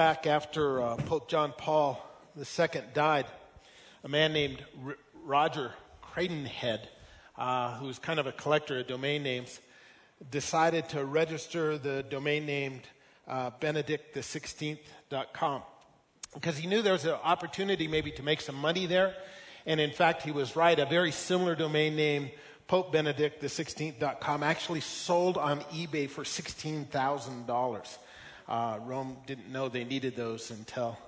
back after uh, Pope John Paul II died, a man named R- Roger Cadenhead, uh, was kind of a collector of domain names, decided to register the domain named uh, benedictxvi.com because he knew there was an opportunity maybe to make some money there. And in fact, he was right. A very similar domain name, Pope Benedict XVI.com, actually sold on eBay for $16,000. Uh, Rome didn't know they needed those until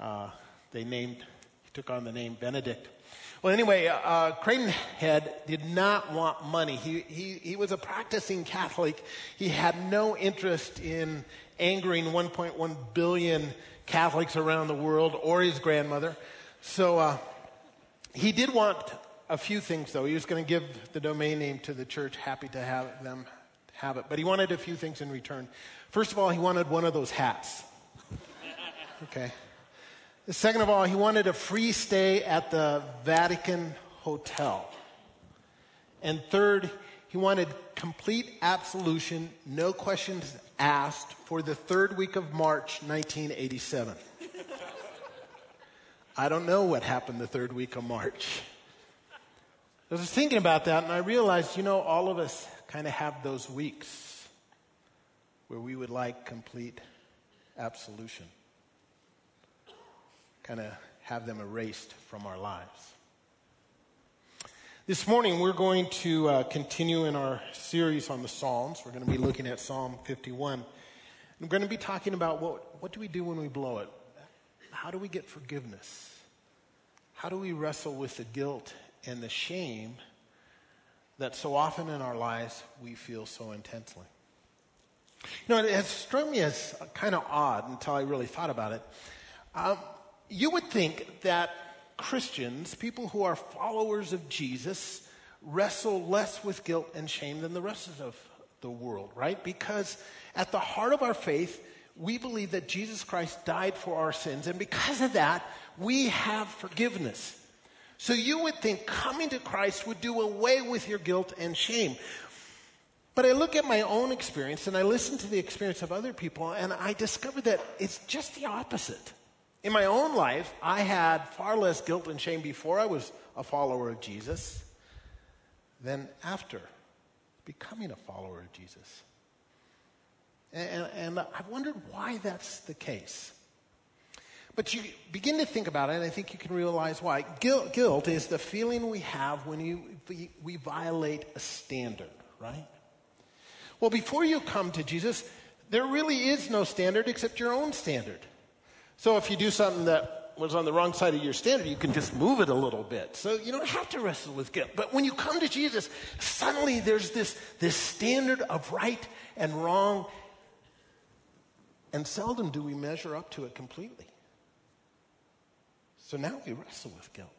uh, they named, took on the name Benedict. Well, anyway, uh, Cadenhead did not want money. He, he, he was a practicing Catholic. He had no interest in angering 1.1 billion Catholics around the world or his grandmother. So uh, he did want a few things, though. He was going to give the domain name to the church, happy to have them have it. But he wanted a few things in return. First of all, he wanted one of those hats. Okay. Second of all, he wanted a free stay at the Vatican Hotel. And third, he wanted complete absolution, no questions asked, for the third week of March 1987. I don't know what happened the third week of March. I was thinking about that and I realized, you know, all of us kind of have those weeks where we would like complete absolution kind of have them erased from our lives. This morning, we're going to uh, continue in our series on the Psalms. We're going to be looking at Psalm 51. We're going to be talking about what, what do we do when we blow it? How do we get forgiveness? How do we wrestle with the guilt and the shame that so often in our lives we feel so intensely? You know, it has struck me as kind of odd until I really thought about it. Um, you would think that Christians, people who are followers of Jesus, wrestle less with guilt and shame than the rest of the world, right? Because at the heart of our faith, we believe that Jesus Christ died for our sins, and because of that, we have forgiveness. So you would think coming to Christ would do away with your guilt and shame. But I look at my own experience and I listen to the experience of other people, and I discover that it's just the opposite. In my own life, I had far less guilt and shame before I was a follower of Jesus than after becoming a follower of Jesus. And, and I've wondered why that's the case. But you begin to think about it, and I think you can realize why. Guilt, guilt is the feeling we have when you, we, we violate a standard, right? Well, before you come to Jesus, there really is no standard except your own standard. So if you do something that was on the wrong side of your standard, you can just move it a little bit. So you don't have to wrestle with guilt. But when you come to Jesus, suddenly there's this, this standard of right and wrong, and seldom do we measure up to it completely. So now we wrestle with guilt.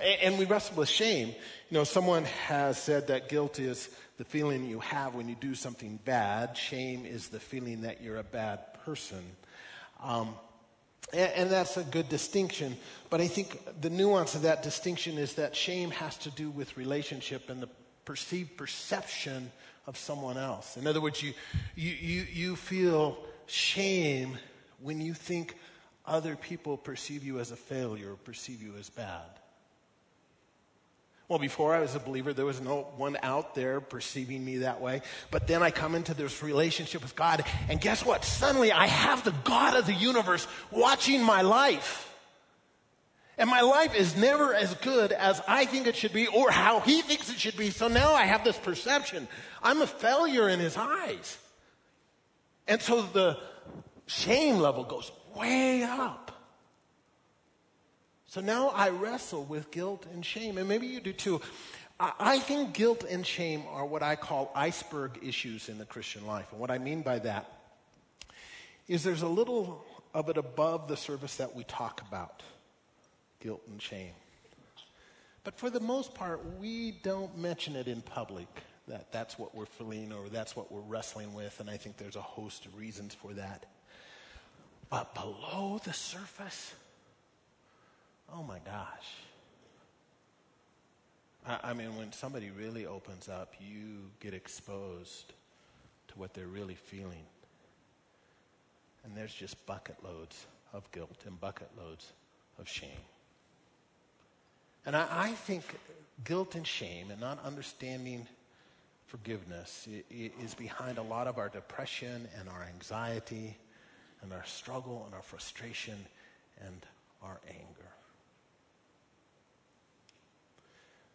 And we wrestle with shame. You know, someone has said that guilt is the feeling you have when you do something bad. Shame is the feeling that you're a bad person. Um, and, and that's a good distinction. But I think the nuance of that distinction is that shame has to do with relationship and the perceived perception of someone else. In other words, you, you, you, you feel shame when you think other people perceive you as a failure or perceive you as bad. Well, before I was a believer, there was no one out there perceiving me that way. But then I come into this relationship with God, and guess what? Suddenly I have the God of the universe watching my life. And my life is never as good as I think it should be or how he thinks it should be. So now I have this perception. I'm a failure in his eyes. And so the shame level goes way up. So now I wrestle with guilt and shame, and maybe you do too. I think guilt and shame are what I call iceberg issues in the Christian life. And what I mean by that is there's a little of it above the surface that we talk about guilt and shame. But for the most part, we don't mention it in public that that's what we're feeling or that's what we're wrestling with. And I think there's a host of reasons for that. But below the surface, oh my gosh. I, I mean, when somebody really opens up, you get exposed to what they're really feeling. and there's just bucket loads of guilt and bucket loads of shame. And I, I think guilt and shame and not understanding forgiveness is behind a lot of our depression and our anxiety and our struggle and our frustration and our anger.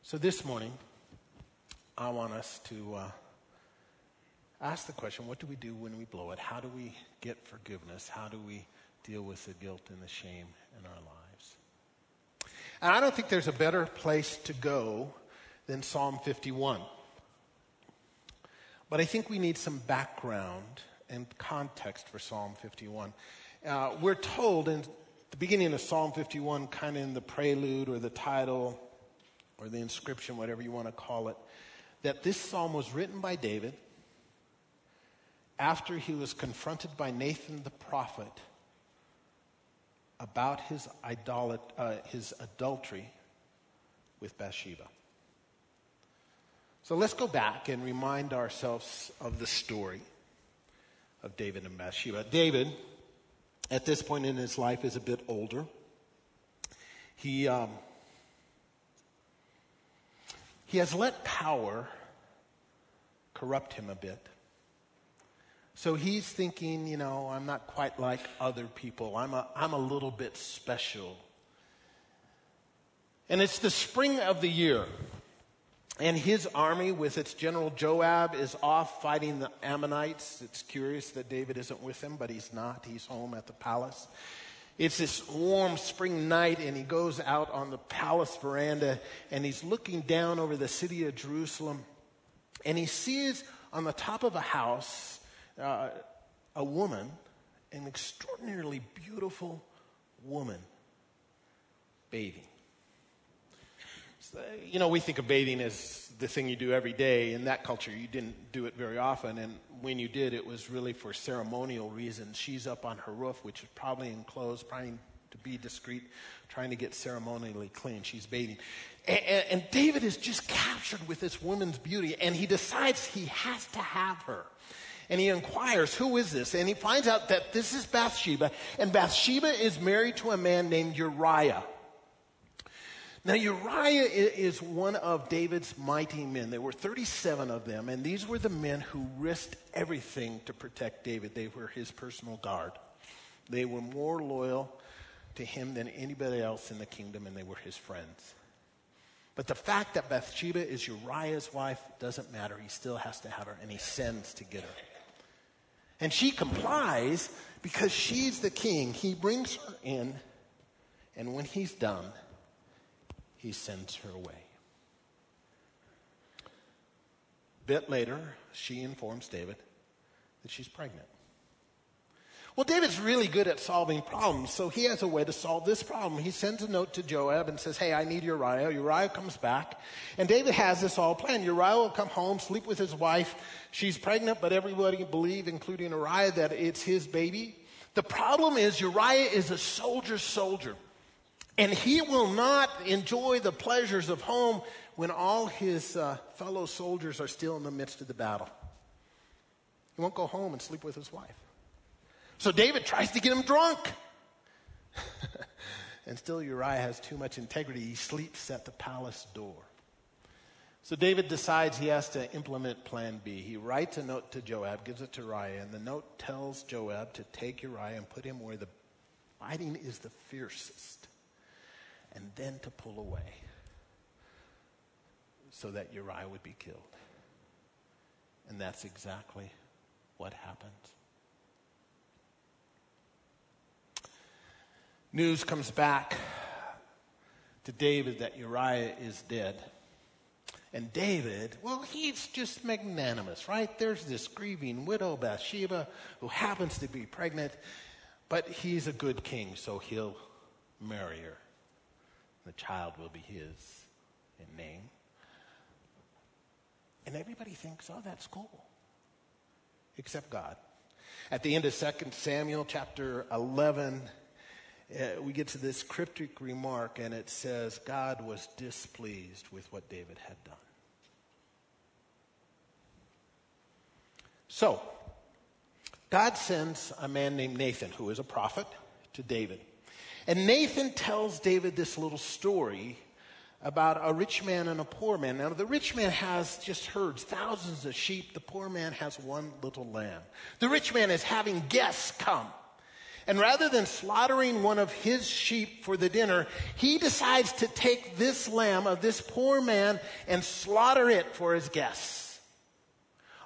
So this morning, I want us to uh, ask the question what do we do when we blow it? How do we get forgiveness? How do we deal with the guilt and the shame in our lives? And I don't think there's a better place to go than Psalm 51. But I think we need some background and context for Psalm 51. Uh, we're told in the beginning of Psalm 51, kind of in the prelude or the title or the inscription, whatever you want to call it, that this psalm was written by David after he was confronted by Nathan the prophet about his, idolat- uh, his adultery with Bathsheba. So let's go back and remind ourselves of the story of David and Bathsheba. David, at this point in his life, is a bit older. He, um, he has let power corrupt him a bit. So he's thinking, you know, I'm not quite like other people. I'm a, I'm a little bit special. And it's the spring of the year. And his army, with its general Joab, is off fighting the Ammonites. It's curious that David isn't with him, but he's not. He's home at the palace. It's this warm spring night, and he goes out on the palace veranda and he's looking down over the city of Jerusalem. And he sees on the top of a house uh, a woman, an extraordinarily beautiful woman, bathing you know, we think of bathing as the thing you do every day. In that culture, you didn't do it very often. And when you did, it was really for ceremonial reasons. She's up on her roof, which is probably enclosed, trying to be discreet, trying to get ceremonially clean. She's bathing. And, and, and David is just captured with this woman's beauty, and he decides he has to have her. And he inquires, Who is this? And he finds out that this is Bathsheba, and Bathsheba is married to a man named Uriah. Now, Uriah is one of David's mighty men. There were 37 of them, and these were the men who risked everything to protect David. They were his personal guard. They were more loyal to him than anybody else in the kingdom, and they were his friends. But the fact that Bathsheba is Uriah's wife doesn't matter. He still has to have her, and he sends to get her. And she complies because she's the king. He brings her in, and when he's done, he sends her away. A bit later, she informs David that she's pregnant. Well, David's really good at solving problems, so he has a way to solve this problem. He sends a note to Joab and says, Hey, I need Uriah. Uriah comes back, and David has this all planned. Uriah will come home, sleep with his wife. She's pregnant, but everybody believe, including Uriah, that it's his baby. The problem is Uriah is a soldier soldier. And he will not enjoy the pleasures of home when all his uh, fellow soldiers are still in the midst of the battle. He won't go home and sleep with his wife. So David tries to get him drunk. and still Uriah has too much integrity. He sleeps at the palace door. So David decides he has to implement plan B. He writes a note to Joab, gives it to Uriah, and the note tells Joab to take Uriah and put him where the fighting is the fiercest and then to pull away so that Uriah would be killed. And that's exactly what happened. News comes back to David that Uriah is dead. And David, well, he's just magnanimous, right? There's this grieving widow, Bathsheba, who happens to be pregnant, but he's a good king, so he'll marry her. The child will be his in name. And everybody thinks, oh, that's cool. Except God. At the end of 2 Samuel chapter 11, uh, we get to this cryptic remark, and it says, God was displeased with what David had done. So, God sends a man named Nathan, who is a prophet, to David. And Nathan tells David this little story about a rich man and a poor man. Now, the rich man has just herds, thousands of sheep. The poor man has one little lamb. The rich man is having guests come. And rather than slaughtering one of his sheep for the dinner, he decides to take this lamb of this poor man and slaughter it for his guests.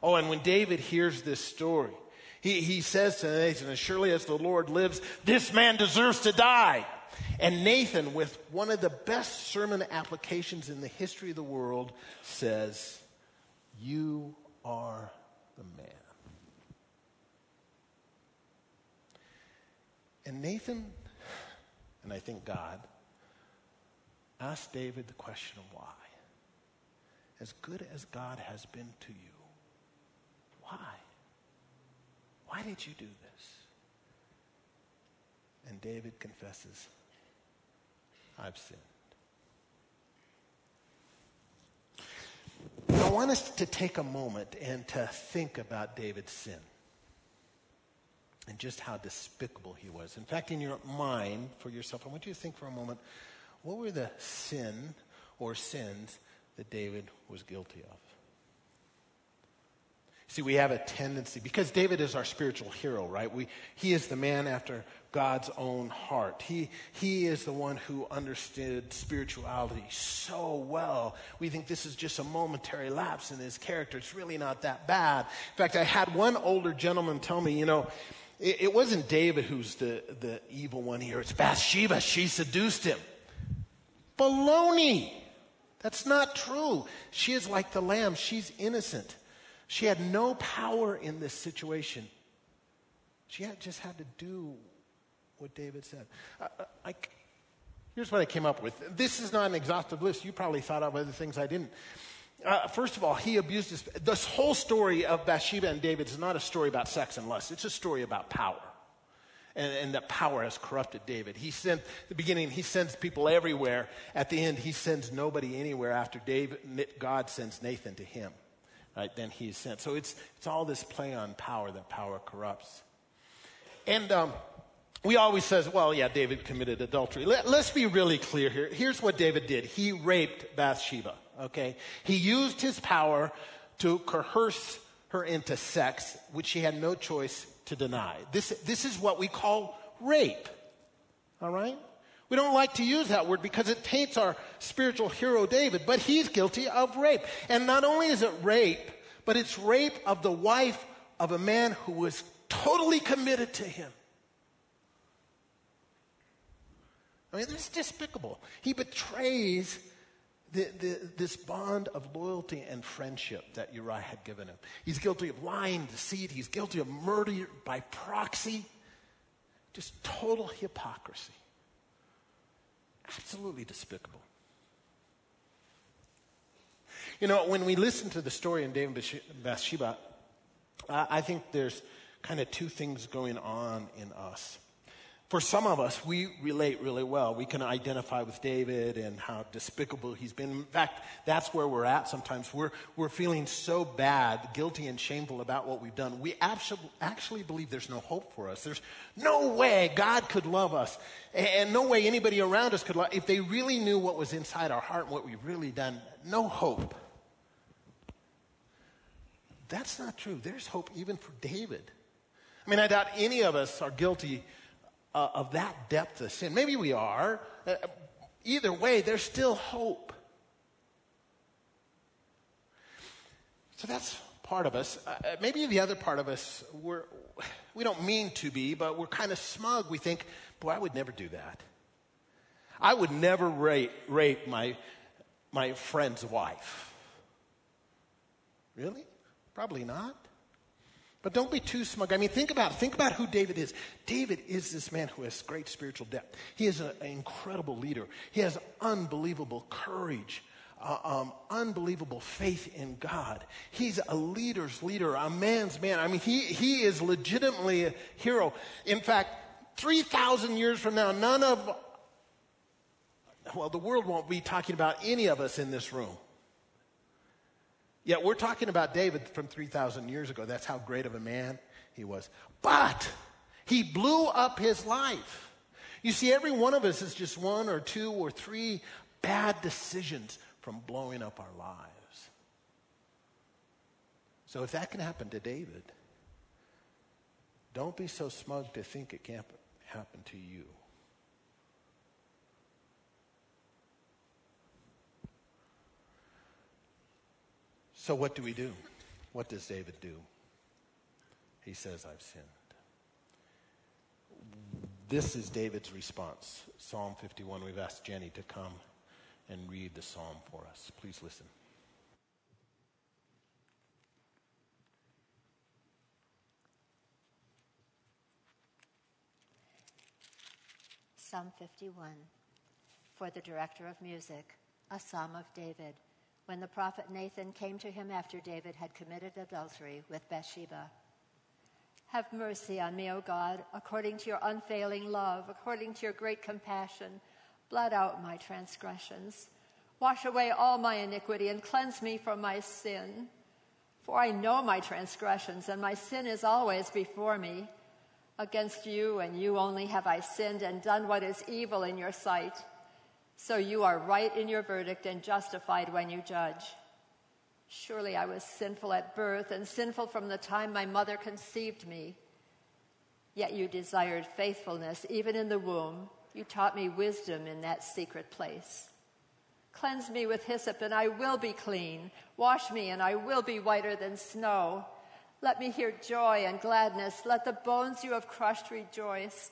Oh, and when David hears this story, he, he says to Nathan, As surely as the Lord lives, this man deserves to die. And Nathan, with one of the best sermon applications in the history of the world, says, You are the man. And Nathan, and I think God, asked David the question of why. As good as God has been to you, why? Why did you do this? And David confesses, I've sinned. I want us to take a moment and to think about David's sin and just how despicable he was. In fact, in your mind for yourself, I want you to think for a moment what were the sin or sins that David was guilty of? See, we have a tendency, because David is our spiritual hero, right? We, he is the man after God's own heart. He, he is the one who understood spirituality so well. We think this is just a momentary lapse in his character. It's really not that bad. In fact, I had one older gentleman tell me, you know, it, it wasn't David who's the, the evil one here. It's Bathsheba. She seduced him. Baloney. That's not true. She is like the lamb. She's innocent. She had no power in this situation. She had, just had to do what David said. Uh, uh, I, here's what I came up with. This is not an exhaustive list. You probably thought of other things I didn't. Uh, first of all, he abused his. This whole story of Bathsheba and David is not a story about sex and lust. It's a story about power. And, and that power has corrupted David. He sent, the beginning, he sends people everywhere. At the end, he sends nobody anywhere after David, God sends Nathan to him. Right? Then he is sent. So it's, it's all this play on power that power corrupts. And um, we always says, well, yeah, David committed adultery. Let, us be really clear here. Here's what David did. He raped Bathsheba, okay? He used his power to coerce her into sex, which she had no choice to deny. This, this is what we call rape, all right? We don't like to use that word because it taints our spiritual hero David, but he's guilty of rape. And not only is it rape, but it's rape of the wife of a man who was totally committed to him. I mean, this is despicable. He betrays the, the, this bond of loyalty and friendship that Uriah had given him. He's guilty of lying, deceit. He's guilty of murder by proxy. Just total hypocrisy. Absolutely despicable. You know, when we listen to the story in David and Bathsheba, I think there's kind of two things going on in us for some of us, we relate really well. We can identify with David and how despicable he's been. In fact, that's where we're at sometimes. We're, we're feeling so bad, guilty, and shameful about what we've done. We actually actually believe there's no hope for us. There's no way God could love us, and no way anybody around us could love. If they really knew what was inside our heart and what we've really done, no hope. That's not true. There's hope even for David. I mean, I doubt any of us are guilty uh, of that depth of sin. Maybe we are. Uh, either way, there's still hope. So that's part of us. Uh, uh, maybe the other part of us, we're, we don't mean to be, but we're kind of smug. We think, boy, I would never do that. I would never rape, rape my, my friend's wife. Really? Probably not. But don't be too smug. I mean, think about think about who David is. David is this man who has great spiritual depth. He is an incredible leader. He has unbelievable courage, uh, um, unbelievable faith in God. He's a leader's leader, a man's man. I mean, he he is legitimately a hero. In fact, three thousand years from now, none of well, the world won't be talking about any of us in this room. Yet we're talking about David from 3,000 years ago. That's how great of a man he was. But he blew up his life. You see, every one of us is just one or two or three bad decisions from blowing up our lives. So if that can happen to David, don't be so smug to think it can't happen to you. So, what do we do? What does David do? He says, I've sinned. This is David's response. Psalm 51. We've asked Jenny to come and read the psalm for us. Please listen. Psalm 51 for the director of music, a psalm of David, when the prophet Nathan came to him after David had committed adultery with Bathsheba. Have mercy on me, O God, according to your unfailing love, according to your great compassion. Blot out my transgressions. Wash away all my iniquity and cleanse me from my sin. For I know my transgressions, and my sin is always before me. Against you and you only have I sinned and done what is evil in your sight. So you are right in your verdict and justified when you judge. Surely I was sinful at birth and sinful from the time my mother conceived me. Yet you desired faithfulness even in the womb. You taught me wisdom in that secret place. Cleanse me with hyssop and I will be clean. Wash me and I will be whiter than snow. Let me hear joy and gladness. Let the bones you have crushed rejoice.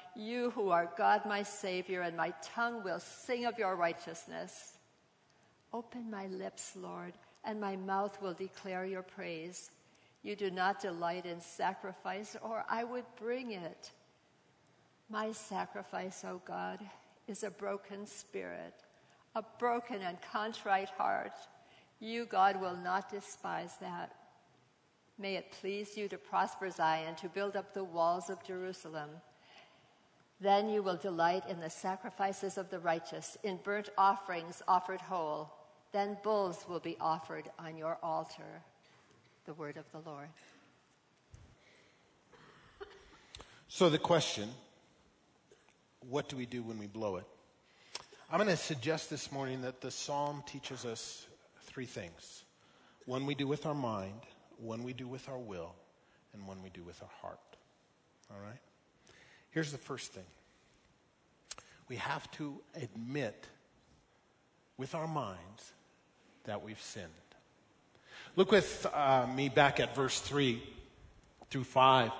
you who are God my Savior, and my tongue will sing of your righteousness. Open my lips, Lord, and my mouth will declare your praise. You do not delight in sacrifice, or I would bring it. My sacrifice, O God, is a broken spirit, a broken and contrite heart. You, God, will not despise that. May it please you to prosper Zion, to build up the walls of Jerusalem. Then you will delight in the sacrifices of the righteous, in burnt offerings offered whole. Then bulls will be offered on your altar. The word of the Lord. So, the question what do we do when we blow it? I'm going to suggest this morning that the psalm teaches us three things one we do with our mind, one we do with our will, and one we do with our heart. All right? Here's the first thing we have to admit with our minds that we've sinned. Look with uh, me back at verse 3 through 5.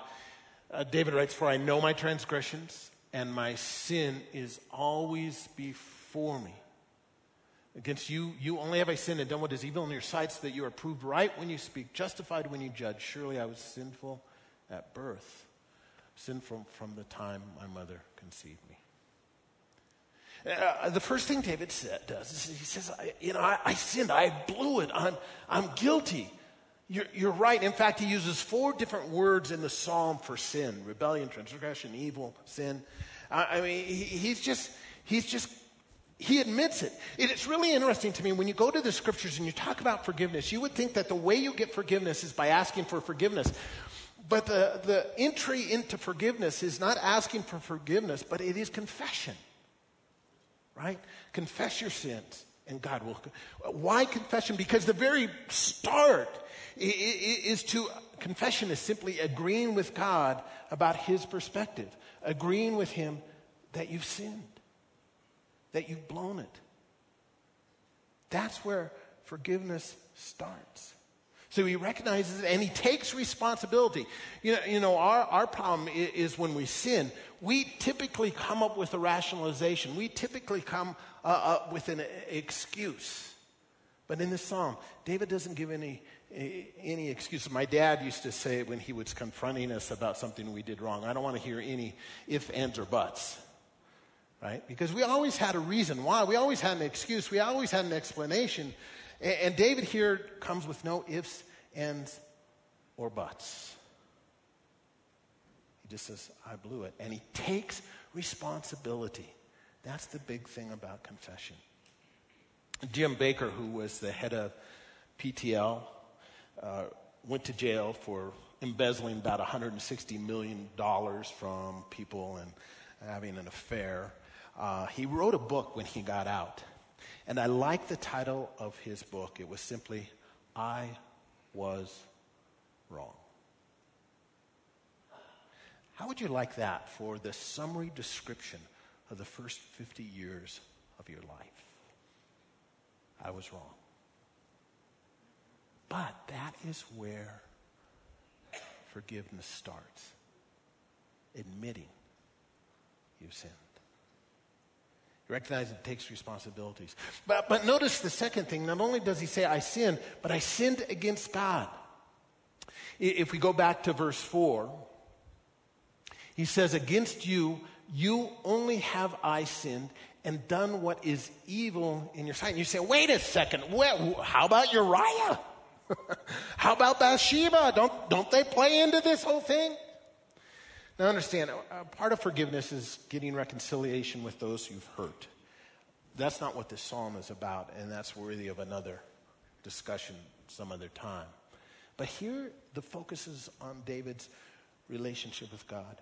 Uh, David writes, For I know my transgressions, and my sin is always before me. Against you, you only have I sinned and done what is evil in your sight, so that you are proved right when you speak, justified when you judge. Surely I was sinful at birth, sinful from from the time my mother conceived me. Uh, the first thing David said, does is he says, I, you know, I, I, sinned. I blew it. I'm, I'm guilty. You're, you're right. In fact, he uses four different words in the psalm for sin rebellion, transgression, evil, sin. I mean, he, he's just, he's just he admits it. It's really interesting to me when you go to the scriptures and you talk about forgiveness, you would think that the way you get forgiveness is by asking for forgiveness. But the, the entry into forgiveness is not asking for forgiveness, but it is confession. Right? Confess your sins, and God will. Why confession? Because the very start is to confession is simply agreeing with God about His perspective, agreeing with Him that you've sinned that you've blown it. That's where forgiveness starts. So he recognizes it and he takes responsibility. You know, you know our, our problem is, when we sin, we typically come up with a rationalization. We typically come uh, up with an excuse. But in this psalm, David doesn't give any, any excuses. My dad used to say when he was confronting us about something we did wrong, I don't want to hear any if, ands, or buts. Right? Because we always had a reason why. We always had an excuse. We always had an explanation. And David here comes with no ifs, ands, or buts. He just says, I blew it. And he takes responsibility. That's the big thing about confession. Jim Bakker, who was the head of PTL, uh, went to jail for embezzling about $160 million from people and having an affair. Uh, he wrote a book when he got out. And I like the title of his book. It was simply, I Was Wrong. How would you like that for the summary description of the first 50 years of your life? I was wrong. But that is where forgiveness starts admitting you've sinned. Recognize it takes responsibilities. But, but notice the second thing. Not only does he say, I sinned, but I sinned against God. If we go back to verse 4, he says, Against you, you only have I sinned and done what is evil in your sight. And you say, wait a second, Well, how about Uriah? how about Bathsheba? Don't, don't they play into this whole thing? Now understand, part of forgiveness is getting reconciliation with those you've hurt. That's not what this psalm is about, and that's worthy of another discussion some other time. But here, the focus is on David's relationship with God.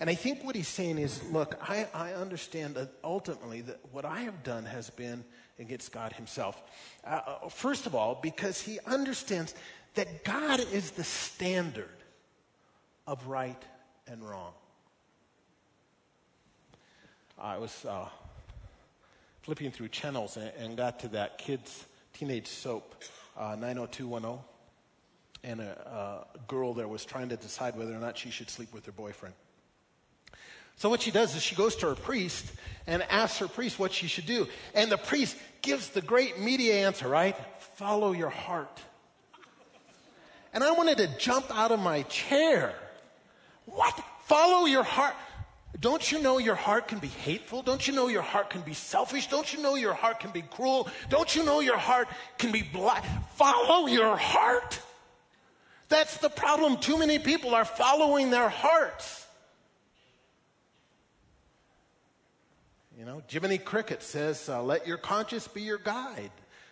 And I think what he's saying is look, I, I understand that ultimately that what I have done has been against God himself. Uh, uh, first of all, because he understands that God is the standard of right and wrong. I was uh, flipping through channels and, and, got to that kids' teenage soap, uh, 90210. And a, a girl there was trying to decide whether or not she should sleep with her boyfriend. So what she does is she goes to her priest and asks her priest what she should do. And the priest gives the great media answer, right? Follow your heart. And I wanted to jump out of my chair. What? Follow your heart. Don't you know your heart can be hateful? Don't you know your heart can be selfish? Don't you know your heart can be cruel? Don't you know your heart can be black? Follow your heart. That's the problem. Too many people are following their hearts. You know, Jiminy Cricket says, uh, let your conscience be your guide.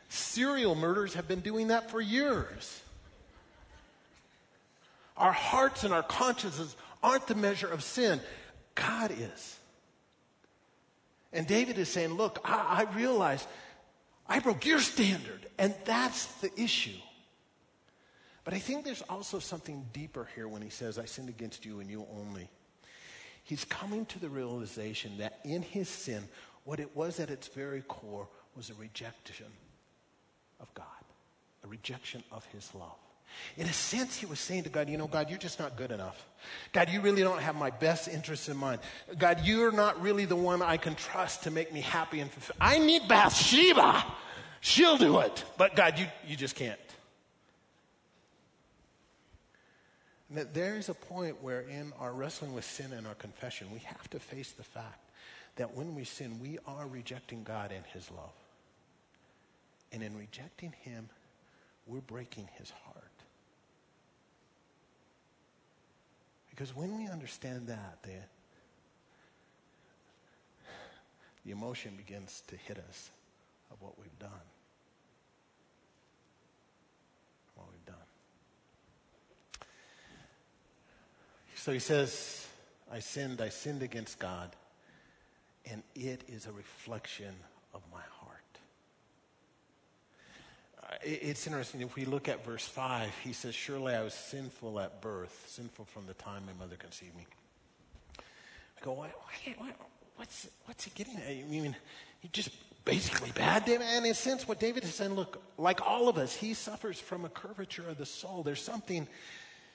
Serial murders have been doing that for years. Our hearts and our consciences aren't the measure of sin. God is. And David is saying, Look, I, I realize I broke your standard, and that's the issue. But I think there's also something deeper here when he says, I sinned against you and you only. He's coming to the realization that in his sin, what it was at its very core was a rejection of God, a rejection of his love. In a sense, he was saying to God, You know, God, you're just not good enough. God, you really don't have my best interests in mind. God, you're not really the one I can trust to make me happy and fulfilled. I need Bathsheba. She'll do it. But God, you, you just can't. And that there is a point where, in our wrestling with sin and our confession, we have to face the fact that when we sin, we are rejecting God and His love. And in rejecting Him, we're breaking His heart. Because when we understand that, the, the emotion begins to hit us of what we've done. What we've done. So he says, I sinned, I sinned against God, and it is a reflection of my heart. It's interesting, if we look at verse 5, he says, Surely I was sinful at birth, sinful from the time my mother conceived me. I go, what's, what's he getting at? I mean, he just basically bad, And in a sense, what David is saying, look, like all of us, he suffers from a curvature of the soul. There's something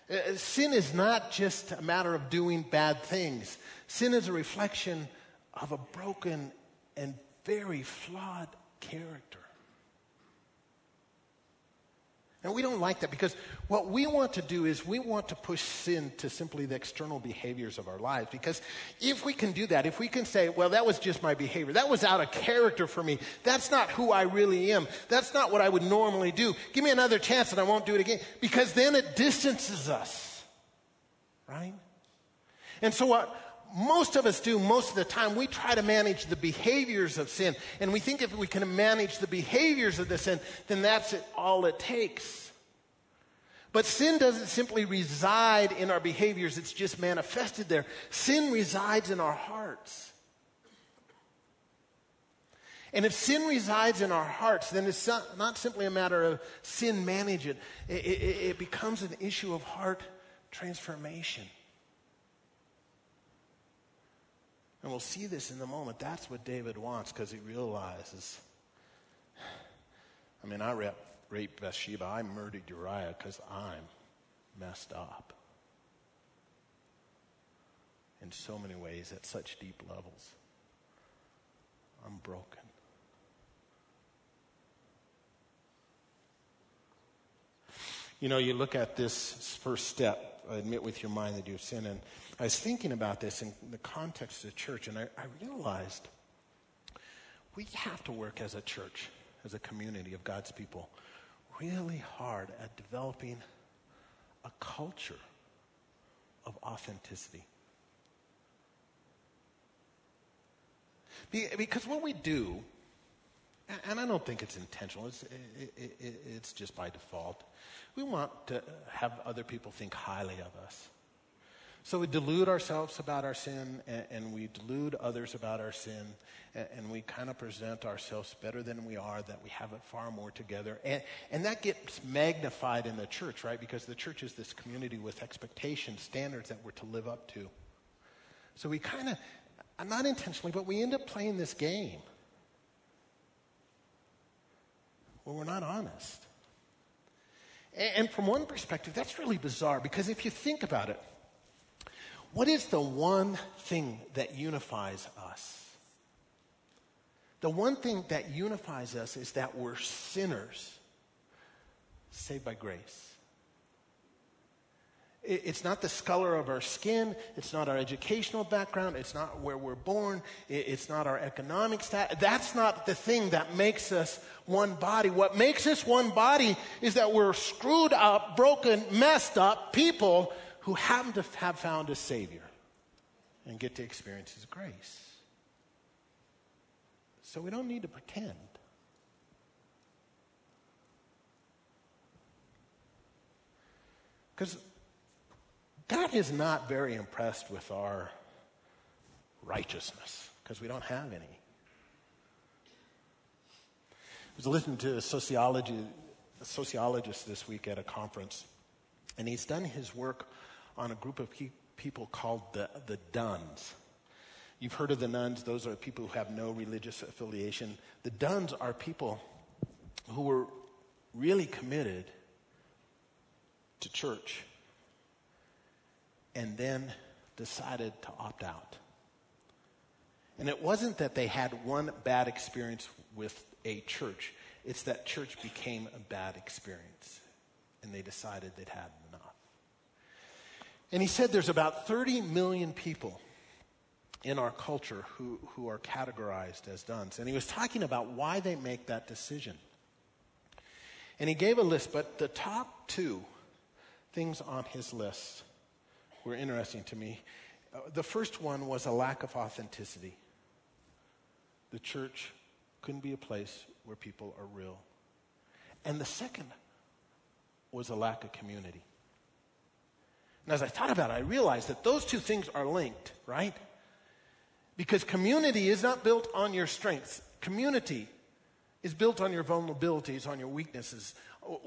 uh, sin is not just a matter of doing bad things. Sin is a reflection of a broken and very flawed character. And we don't like that because what we want to do is we want to push sin to simply the external behaviors of our lives. Because if we can do that, if we can say, well, that was just my behavior, that was out of character for me, that's not who I really am, that's not what I would normally do, give me another chance and I won't do it again. Because then it distances us, right? And so what most of us do most of the time, we try to manage the behaviors of sin. And we think if we can manage the behaviors of the sin, then that's it, all it takes. But sin doesn't simply reside in our behaviors, it's just manifested there. Sin resides in our hearts. And if sin resides in our hearts, then it's not simply a matter of sin manage it. It, it, it becomes an issue of heart transformation. And we'll see this in the moment. That's what David wants because he realizes I mean, I raped Bathsheba, I murdered Uriah because I'm messed up. In so many ways, at such deep levels. I'm broken. You know, you look at this first step, admit with your mind that you have sinned, and I was thinking about this in the context of the church, and I, I realized we have to work as a church, as a community of God's people, really hard at developing a culture of authenticity. Because what we do, and I don't think it's intentional, it's, it, it, it's just by default, we want to have other people think highly of us. So we delude ourselves about our sin, and, and we delude others about our sin, and, and we kind of present ourselves better than we are, that we have it far more together. And, and that gets magnified in the church, right? Because the church is this community with expectations, standards that we're to live up to. So we kind of, not intentionally, but we end up playing this game where we're not honest. And from one perspective, that's really bizarre because if you think about it, what is the one thing that unifies us? The one thing that unifies us is that we're sinners saved by grace. It's not the color of our skin. It's not our educational background. It's not where we're born. It's not our economic status. That's not the thing that makes us one body. What makes us one body is that we're screwed up, broken, messed up people who happen to have found a Savior and get to experience His grace. So we don't need to pretend. Because God is not very impressed with our righteousness, because we don't have any. I was listening to a sociology, a sociologist this week at a conference, and he's done his work on a group of people called the, the Dones. You've heard of the nones, those are people who have no religious affiliation. The Dones are people who were really committed to church and then decided to opt out. And it wasn't that they had one bad experience with a church, it's that church became a bad experience and they decided they'd had. And he said there's about 30 million people in our culture who, who are categorized as dones. And he was talking about why they make that decision. And he gave a list, but the top two things on his list were interesting to me. Uh, the first one was a lack of authenticity. The church couldn't be a place where people are real. And the second was a lack of community. And as I thought about it, I realized that those two things are linked, right? Because community is not built on your strengths. Community is built on your vulnerabilities, on your weaknesses.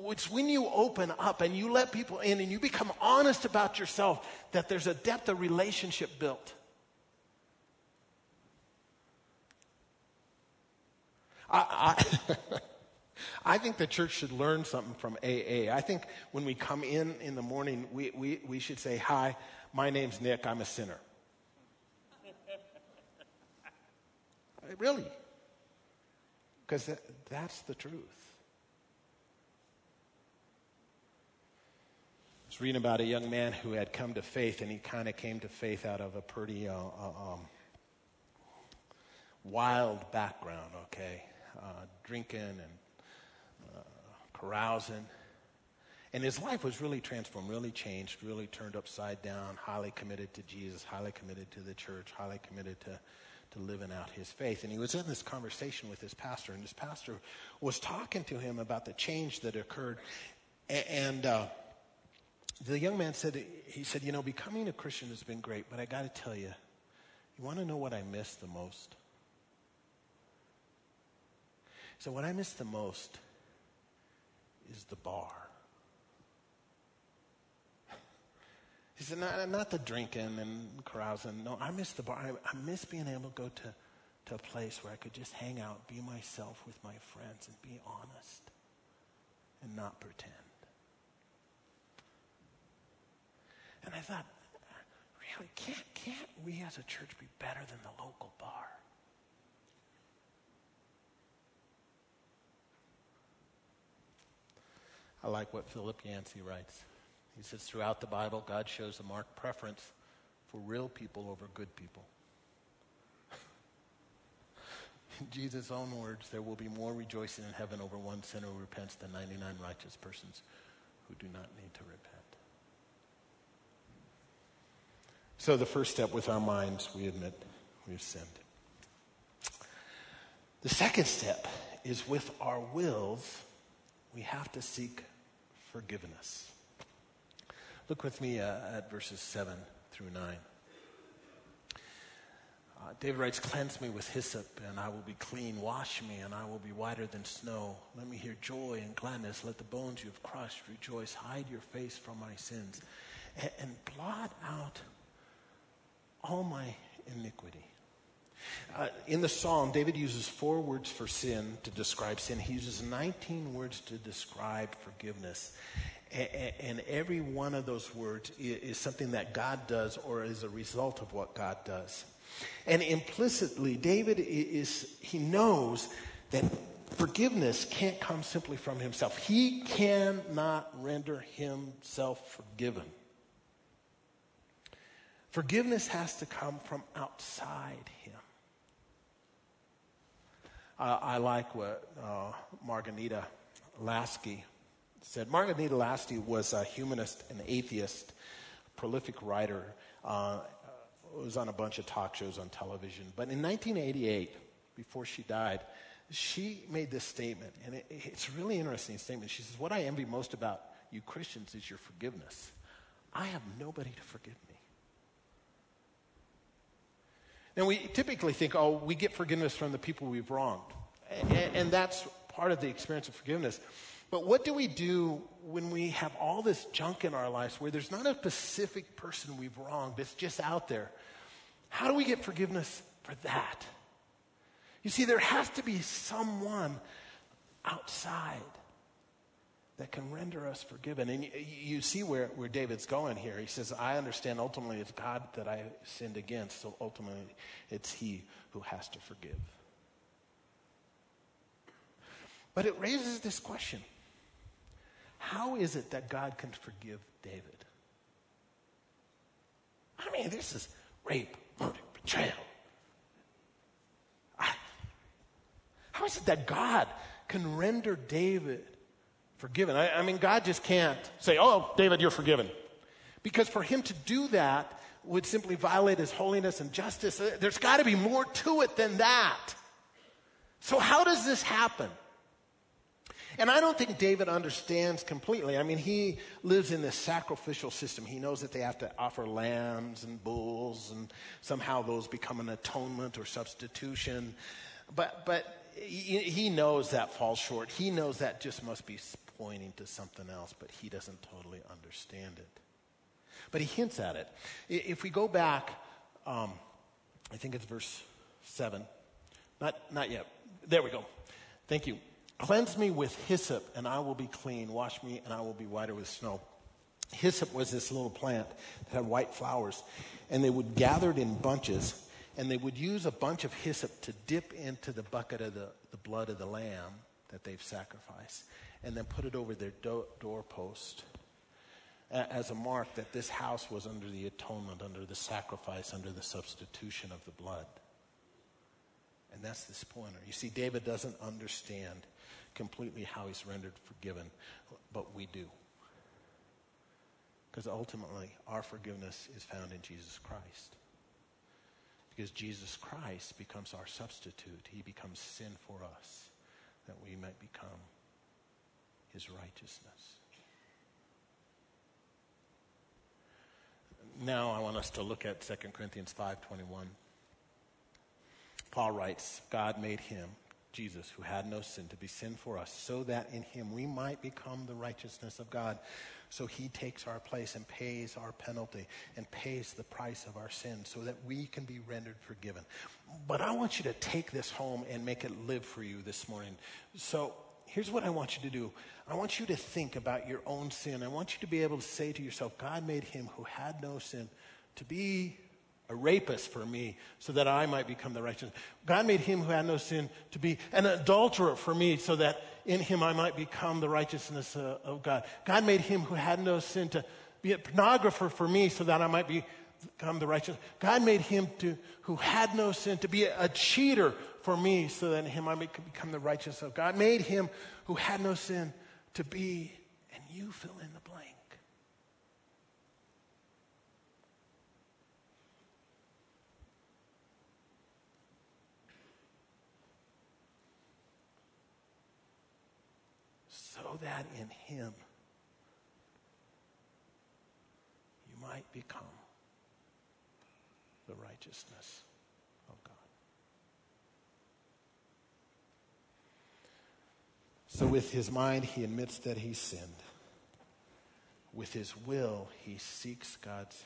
It's when you open up and you let people in and you become honest about yourself that there's a depth of relationship built. I, I I think the church should learn something from AA. I think when we come in in the morning, we, we, we should say, Hi, my name's Nick, I'm a sinner. really. Because that, that's the truth. I was reading about a young man who had come to faith, and he kind of came to faith out of a pretty uh, uh, um, wild background, okay? Uh, drinking and carousing. And his life was really transformed, really changed, really turned upside down, highly committed to Jesus, highly committed to the church, highly committed to, to living out his faith. And he was in this conversation with his pastor, and his pastor was talking to him about the change that occurred. And uh, the young man said, he said, you know, becoming a Christian has been great, but I got to tell you, you want to know what I miss the most? So what I miss the most is the bar. He said, not, not the drinking and carousing. No, I miss the bar. I, I miss being able to go to, to a place where I could just hang out, be myself with my friends, and be honest and not pretend. And I thought, really, can't, can't we as a church be better than the local bar? I like what Philip Yancey writes. He says, throughout the Bible, God shows a marked preference for real people over good people. in Jesus' own words, there will be more rejoicing in heaven over one sinner who repents than 99 righteous persons who do not need to repent. So, the first step with our minds, we admit we've sinned. The second step is with our wills, we have to seek forgiveness. Look with me uh, at verses 7 through 9. Uh, David writes, Cleanse me with hyssop, and I will be clean. Wash me, and I will be whiter than snow. Let me hear joy and gladness. Let the bones you have crushed rejoice. Hide your face from my sins, and, and blot out all my iniquity. Uh, in the psalm, David uses four words for sin to describe sin. He uses 19 words to describe forgiveness. And, and every one of those words is, is something that God does or is a result of what God does. And implicitly, David is, he knows that forgiveness can't come simply from himself. He cannot render himself forgiven. Forgiveness has to come from outside him. Uh, I like what uh, Laski said. Marghanita Laski was a humanist and atheist, prolific writer. Uh, was on a bunch of talk shows on television. But in 1988, before she died, she made this statement, and it, it's a really interesting statement. She says, What I envy most about you Christians is your forgiveness. I have nobody to forgive me. Now, we typically think, oh, we get forgiveness from the people we've wronged. And, and that's part of the experience of forgiveness. But what do we do when we have all this junk in our lives where there's not a specific person we've wronged, it's just out there? How do we get forgiveness for that? You see, there has to be someone outside that can render us forgiven. And you, see where, where David's going here. He says, I understand ultimately it's God that I sinned against, so ultimately it's He who has to forgive. But it raises this question How is it that God can forgive David? I mean, this is rape, murder, betrayal. How is it that God can render David forgiven. I, I, mean, God just can't say, oh, David, you're forgiven. Because for him to do that would simply violate his holiness and justice. Uh, there's got to be more to it than that. So, how does this happen? And I don't think David understands completely. I mean, he lives in this sacrificial system. He knows that they have to offer lambs and bulls, and somehow those become an atonement or substitution. But, but he, he knows that falls short. He knows that just must be pointing to something else, but he doesn't totally understand it. But he hints at it. If we go back, um, I think it's verse 7. Not, not yet. There we go. Thank you. Cleanse me with hyssop, and I will be clean. Wash me, and I will be whiter with snow. Hyssop was this little plant that had white flowers, and they would gather it in bunches, and they would use a bunch of hyssop to dip into the bucket of the, the blood of the lamb that they've sacrificed and then put it over their do- doorpost as a mark that this house was under the atonement, under the sacrifice, under the substitution of the blood. And that's this pointer. You see, David doesn't understand completely how he's rendered forgiven, but we do. Because ultimately, our forgiveness is found in Jesus Christ. Because Jesus Christ becomes our substitute. He becomes sin for us that we might become his righteousness. Now I want us to look at 2 Corinthians 5:21. Paul writes, God made him, Jesus, who had no sin, to be sin for us, so that in him we might become the righteousness of God. So he takes our place and pays our penalty and pays the price of our sin so that we can be rendered forgiven. But I want you to take this home and make it live for you this morning. So here's what I want you to do I want you to think about your own sin. I want you to be able to say to yourself, God made him who had no sin to be a rapist for me so that I might become the righteous. God made him who had no sin to be an adulterer for me so that in him I might become the righteousness uh, of God. God made him who had no sin to be a pornographer for me so that I might become the righteous. God made him to, who had no sin to be a, cheater for me so that in him I might become the righteous of God. Made him who had no sin to be, and you fill in the blank. So that in him you might become the righteousness So, with his mind, he admits that he sinned. With his will, he seeks God's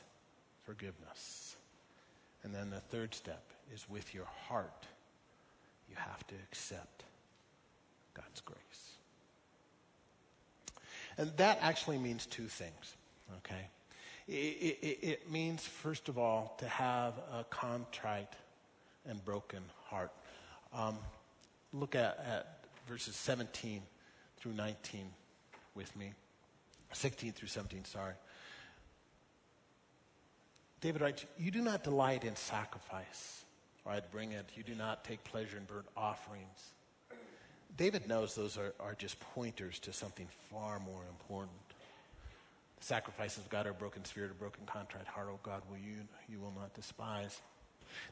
forgiveness. And then the third step is with your heart, you have to accept God's grace. And that actually means two things, okay? It, it, it, means, first of all, to have a contrite and broken heart. Um, look at, at verses 17 through 19 with me. 16 through 17, sorry. David writes, You do not delight in sacrifice, or I'd bring it. You do not take pleasure in burnt offerings. David knows those are, are just pointers to something far more important. The sacrifices of God are broken spirit, a broken contrite heart, oh God, will you, you will not despise.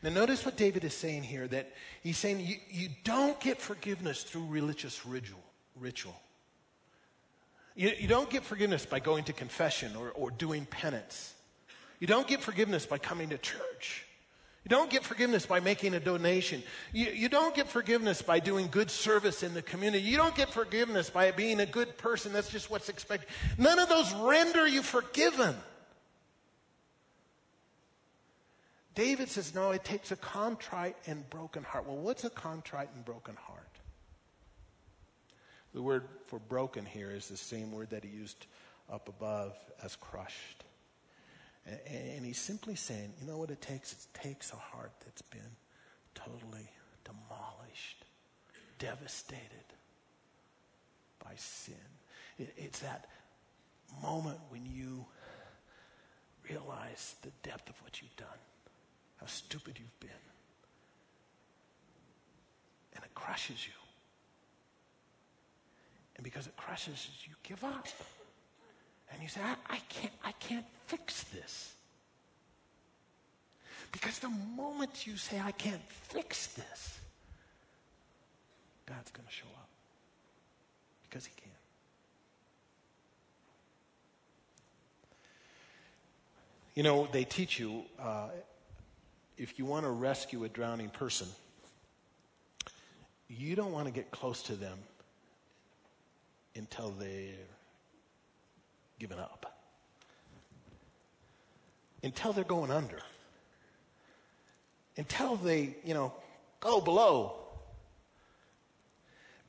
Now, notice what David is saying here that he's saying you, you don't get forgiveness through religious ritual. ritual. You, you don't get forgiveness by going to confession or, or doing penance. You don't get forgiveness by coming to church. You don't get forgiveness by making a donation. You, you don't get forgiveness by doing good service in the community. You don't get forgiveness by being a good person. That's just what's expected. None of those render you forgiven. David says, no, it takes a contrite and broken heart. Well, what's a contrite and broken heart? The word for broken here is the same word that he used up above as crushed. And, he's simply saying, you know what it takes? It takes a heart that's been totally demolished, devastated by sin. it's that moment when you realize the depth of what you've done how stupid you've been. And it crushes you. And because it crushes you, you give up. And you say, I, I, can't, I can't fix this. Because the moment you say, I can't fix this, God's going to show up. Because he can. You know, they teach you uh, if you want to rescue a drowning person, you don't want to get close to them until they're given up, until they're going under, until they, you know, go below.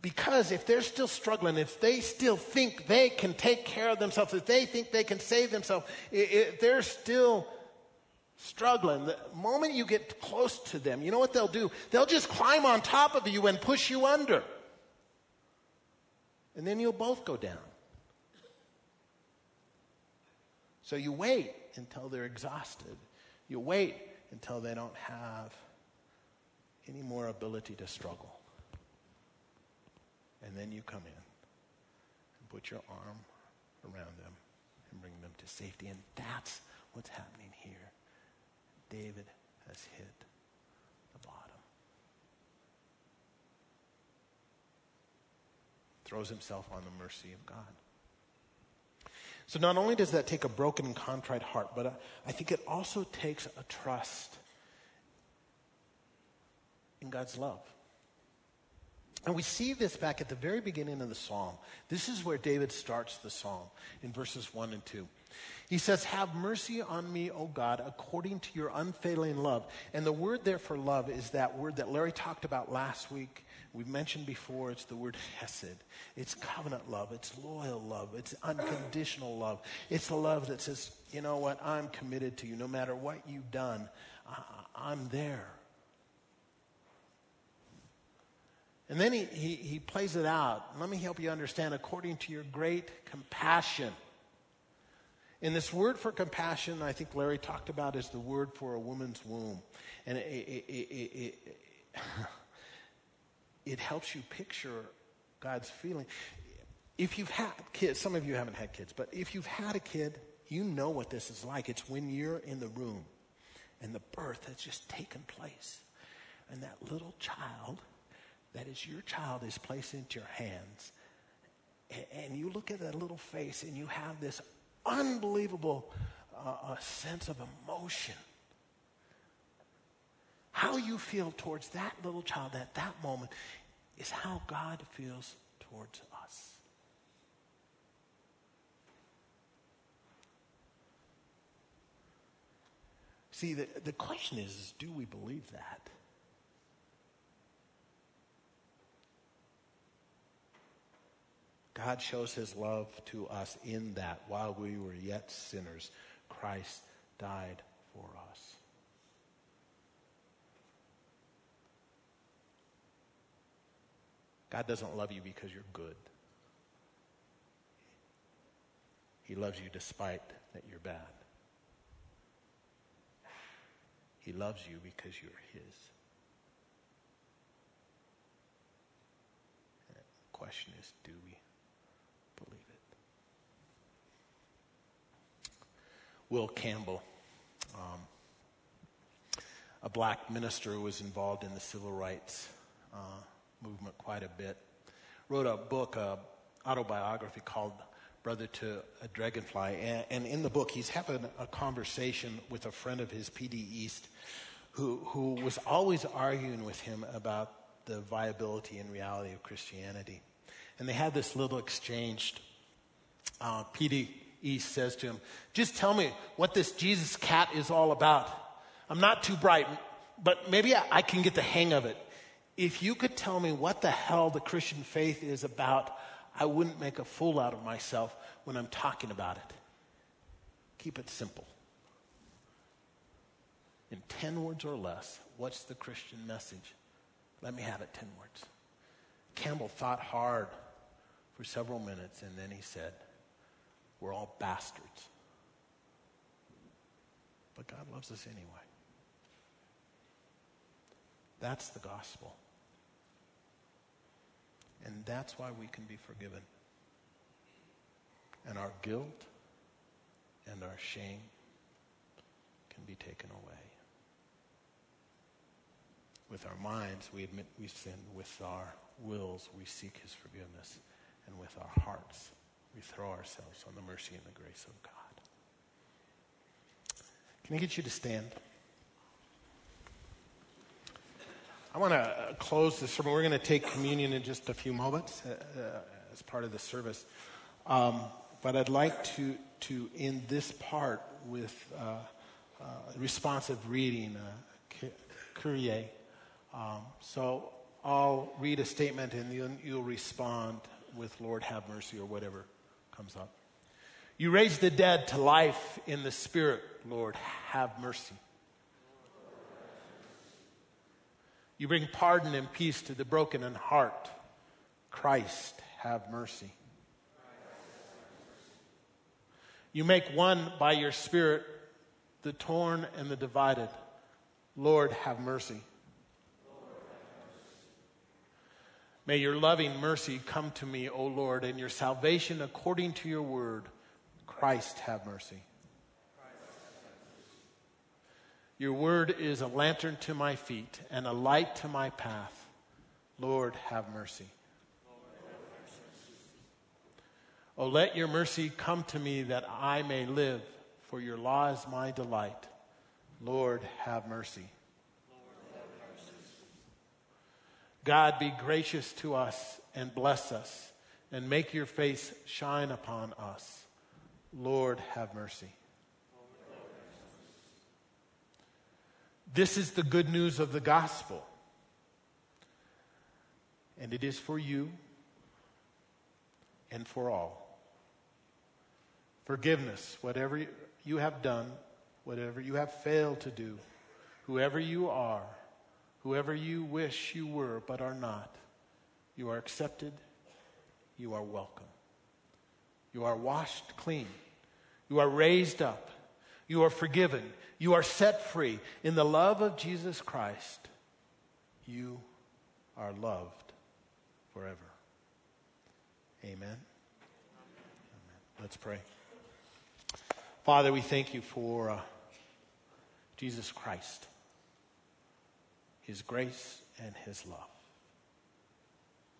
Because if they're still struggling, if they still think they can take care of themselves, if they think they can save themselves, if they're still struggling, the moment you get close to them, you know what they'll do? They'll just climb on top of you and push you under. And then you'll both go down. So you wait until they're exhausted. You wait until they don't have any more ability to struggle. And then you come in and put your arm around them and bring them to safety. And that's what's happening here. David has hit the bottom. Throws himself on the mercy of God. So not only does that take a broken and contrite heart, but uh, I think it also takes a trust in God's love. And we see this back at the very beginning of the psalm. This is where David starts the psalm in verses 1 and 2. He says, Have mercy on me, O God, according to your unfailing love. And the word there for love is that word that Larry talked about last week. We've mentioned before, it's the word hesed. It's covenant love. It's loyal love. It's unconditional love. It's love that says, you know what, I'm committed to you. No matter what you've done, I- I'm there. And then he, he, he plays it out. Let me help you understand according to your great compassion. And this word for compassion, I think Larry talked about, is the word for a woman's womb. And it, it, it, it, it helps you picture God's feeling. If you've had kids, some of you haven't had kids, but if you've had a kid, you know what this is like. It's when you're in the room and the birth has just taken place. And that little child that is your child is placed into your hands. And you look at that little face and you have this unbelievable uh, sense of emotion. How you feel towards that little child at that moment is how God feels towards us. See, the, the question is do we believe that? God shows his love to us in that while we were yet sinners, Christ died for us. God doesn't love you because you're good. He loves you despite that you're bad. He loves you because you're his. The question is, do we believe it? Will Campbell, um, a black minister who was involved in the civil rights uh, movement quite a bit, wrote a book, a autobiography called Brother to a Dragonfly. And, and in the book, he's having a conversation with a friend of his, P.D. East, who, who was always arguing with him about the viability and reality of Christianity. And they had this little exchange. Uh, P.D. East says to him, Just tell me what this Jesus cat is all about. I'm not too bright, but maybe I, can get the hang of it if you could tell me what the hell the Christian faith is about, I wouldn't make a fool out of myself when I'm talking about it. Keep it simple. In 10 words or less, what's the Christian message? Let me have it 10 words. Campbell thought hard for several minutes and then he said, We're all bastards. But God loves us anyway. That's the gospel. And that's why we can be forgiven. And our guilt and our shame can be taken away. With our minds, we admit we sinned. With our wills, we seek his forgiveness. And with our hearts, we throw ourselves on the mercy and the grace of God. Can I get you to stand? I want to uh, close this sermon. We're going to take communion in just a few moments uh, uh, as part of the service. Um, but I'd like to, to end this part with uh, uh responsive reading, uh, Kyrie. Um, so I'll read a statement and then you'll respond with Lord have mercy or whatever comes up. You raise the dead to life in the Spirit, Lord, have mercy. You bring pardon and peace to the broken in heart. Christ, have mercy. You make one by your Spirit the torn and the divided. Lord, have mercy. May your loving mercy come to me, O Lord, and your salvation according to your word. Christ, have mercy. Your word is a lantern to my feet and a light to my path. Lord, have mercy. Oh, let your mercy come to me that I may live, for your law is my delight. Lord, have mercy. God, be gracious to us and bless us, and make your face shine upon us. Lord, have mercy. This is the good news of the gospel. And it is for you and for all. Forgiveness, whatever you have done, whatever you have failed to do, whoever you are, whoever you wish you were but are not, you are accepted, you are welcome. You are washed clean, you are raised up, you are forgiven, you are set free. In the love of Jesus Christ, you are loved forever. Amen. Amen. Let's pray. Father, we thank you for uh, Jesus Christ, his grace, and his love.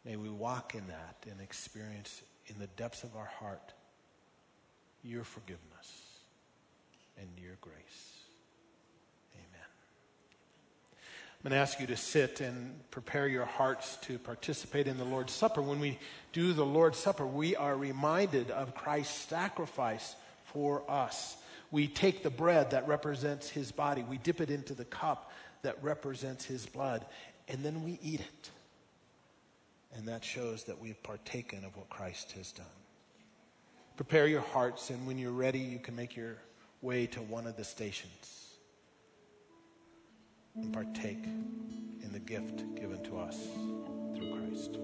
May we walk in that and experience in the depths of our heart your forgiveness and your grace. Amen. I'm going to ask you to sit and prepare your hearts to participate in the Lord's Supper. When we do the Lord's Supper, we are reminded of Christ's sacrifice for us. We take the bread that represents his body, we dip it into the cup that represents his blood, and then we eat it. And that shows that we've partaken of what Christ has done. Prepare your hearts, and when you're ready, you can make your way to one of the stations and partake in the gift given to us through Christ.